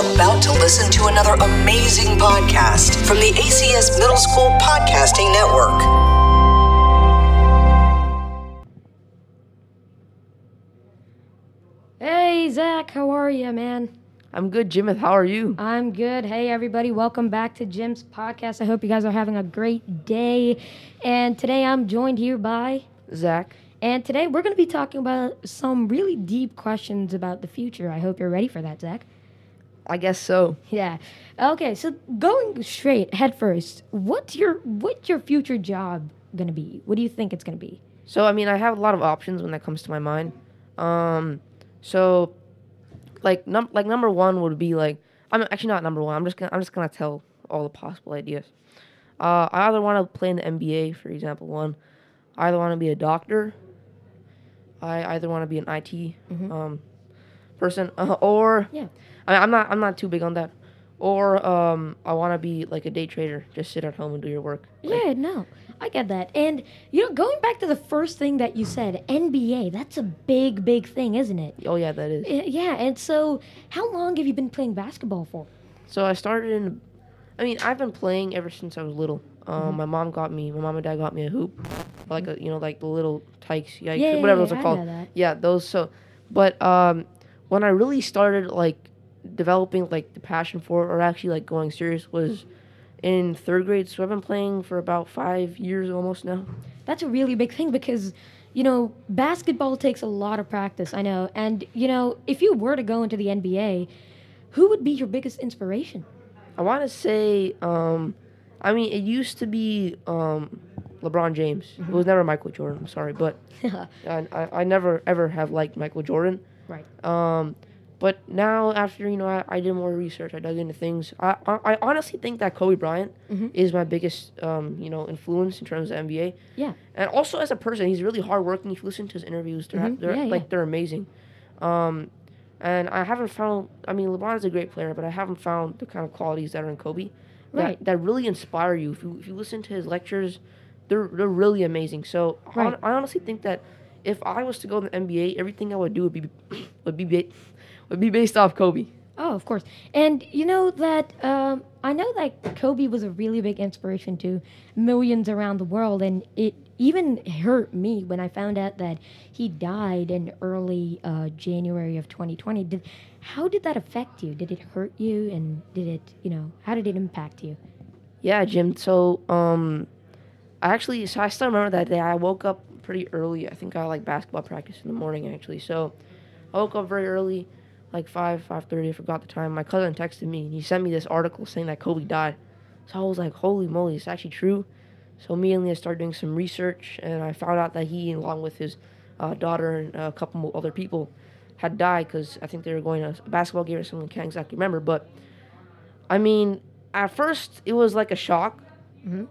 about to listen to another amazing podcast from the ACS Middle School Podcasting Network. Hey, Zach, how are you, man? I'm good, Jimmy. How are you? I'm good. Hey, everybody, welcome back to Jim's podcast. I hope you guys are having a great day. And today I'm joined here by, Zach. and today we're going to be talking about some really deep questions about the future. I hope you're ready for that, Zach. I guess so. Yeah. Okay, so going straight head first, what's your what's your future job going to be? What do you think it's going to be? So I mean, I have a lot of options when that comes to my mind. Um, so like num like number one would be like I'm actually not number one. I'm just gonna I'm just gonna tell all the possible ideas. Uh, I either want to play in the NBA, for example, one. I either want to be a doctor. I either want to be an IT um, person, uh, or Yeah. I mean, I'm not I'm not too big on that. Or um, I want to be like a day trader, just sit at home and do your work. Like, Yeah, no, I get that. And you know, going back to the first thing that you said, NBA, that's a big, big thing, isn't it? Oh yeah, that is. Uh, Yeah, and so how long have you been playing basketball for? So I started in. I mean, I've been playing ever since I was little. Um, Mm-hmm. My mom got me. My mom and dad got me a hoop, like a you know like the Little Tikes, yeah, Yeah, whatever yeah, those are I called. Yeah, those. So, but um, when I really started like developing like the passion for it, or actually like going serious, was in third grade. So I've been playing for about five years almost now. That's a really big thing because, you know, basketball takes a lot of practice, I know. And, you know, if you were to go into the NBA, who would be your biggest inspiration? I want to say, um, I mean, it used to be um, LeBron James. It was never Michael Jordan. I'm sorry, but I, I, I never ever have liked Michael Jordan. Right. Um, but now after you know I, I did more research, I dug into things. I I, I honestly think that Kobe Bryant is my biggest um, you know influence in terms of NBA. Yeah. And also as a person, he's really hardworking. If you listen to his interviews, they're, Mhm. they're Yeah, like yeah. they're amazing. Um, and I haven't found. I mean, LeBron is a great player, but I haven't found the kind of qualities that are in Kobe that, Right. that really inspire you. If you if you listen to his lectures, they're they're really amazing. So Right. I honestly think that if I was to go to the NBA, everything I would do would be would be ba- would be based off Kobe. Oh, of course. And you know that um, I know that Kobe was a really big inspiration to millions around the world, and it even hurt me when I found out that he died in early uh, January of 2020. Did how did that affect you? Did it hurt you, and did it, you know, how did it impact you? Yeah, Jim. So, um, I actually, so I still remember that day. I woke up pretty early. I think I had, like basketball practice in the morning actually. So, I woke up very early, like five, five thirty. I forgot the time. My cousin texted me and he sent me this article saying that Kobe died. So I was like, holy moly, it's actually true. So immediately I started doing some research and I found out that he, along with his uh, daughter and a couple other people, had died because I think they were going to a basketball game or something. Can't exactly remember, but I mean, at first it was like a shock.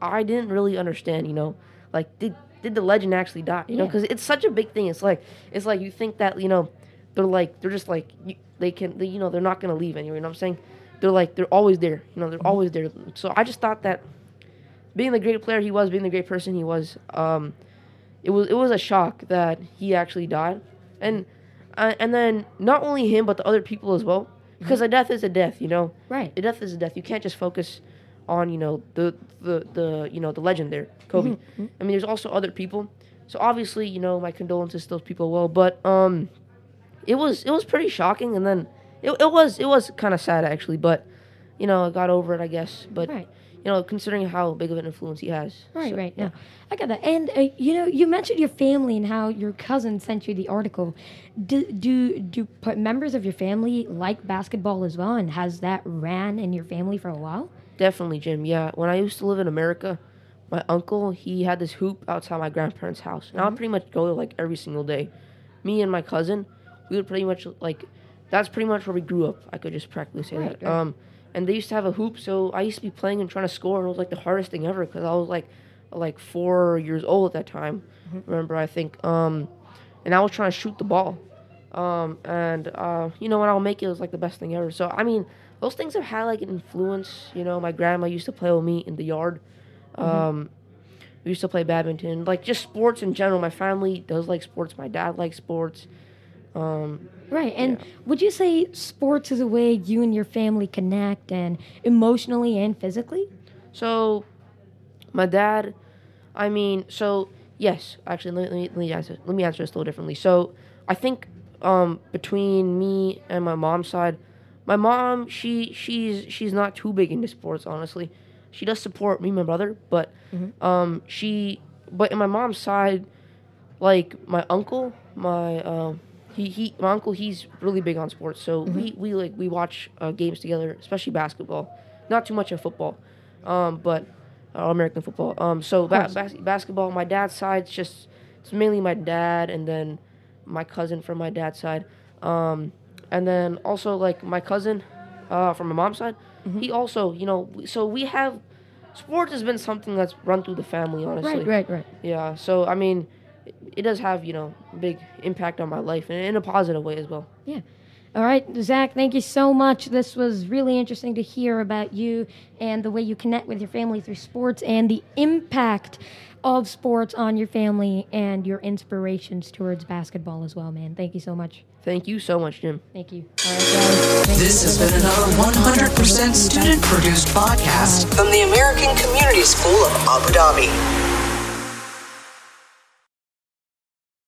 I didn't really understand, you know, like did did the legend actually die? You know, because it's such a big thing. It's like it's like you think that you know they're like they're just like you, they can they, you know they're not gonna leave anywhere. You know what I'm saying? They're like they're always there. You know they're always there. So I just thought that being the great player he was, being the great person he was, um, it was it was a shock that he actually died, and uh, and then not only him but the other people as well, because a death is a death. You know, Right. a death is a death. You can't just focus on you know the the the you know the legend there, Kobe. I mean, there's also other people. So obviously, you know, my condolences to those people. Well, but um, it was it was pretty shocking, and then it, it was it was kind of sad actually, but you know, I got over it, I guess. But Right. you know, considering how big of an influence he has. Right, So, right. yeah. No, I got that. And uh, you know, you mentioned your family and how your cousin sent you the article. Do do do put members of your family like basketball as well? And has that ran in your family for a while? Definitely, Jim. Yeah, when I used to live in America, my uncle he had this hoop outside my grandparents' house, and I would pretty much go there like every single day. Me and my cousin, we would pretty much like, that's pretty much where we grew up. I could just practically say Right, that. right. Um, and they used to have a hoop, so I used to be playing and trying to score, and it was like the hardest thing ever because I was like, like four years old at that time. Remember, I think. Um, and I was trying to shoot the ball. Um, and uh, you know, when I'll make it, it was like the best thing ever. So I mean, those things have had like an influence. You know, my grandma used to play with me in the yard. Um, we used to play badminton, like just sports in general. My family does like sports. My dad likes sports. Um, Right. And would you say sports is a way you and your family connect and emotionally and physically? So, my dad, I mean, so yes, actually, let me, let me answer. Let me answer this a little differently. So, I think um, between me and my mom's side, my mom, she she's she's not too big into sports, honestly. She does support me, and my brother, but um, she, but in my mom's side, like my uncle, my um, he he my uncle, he's really big on sports. So we we like we watch uh, games together, especially basketball. Not too much of football, um, but uh, American football. Um, so ba- bas- basketball. My dad's side's just it's mainly my dad, and then my cousin from my dad's side, um, and then also like my cousin uh, from my mom's side. He also, you know, so we have sports has been something that's run through the family, honestly. Right, right, right. Yeah. So I mean, it, it does have you know big impact on my life, and in a positive way as well. Yeah. All right, Zach, thank you so much. This was really interesting to hear about you and the way you connect with your family through sports and the impact of sports on your family and your inspirations towards basketball as well, man. Thank you so much. Thank you so much, Jim. Thank you. All right, guys. This has been another 100% student produced podcast from the American Community School of Abu Dhabi.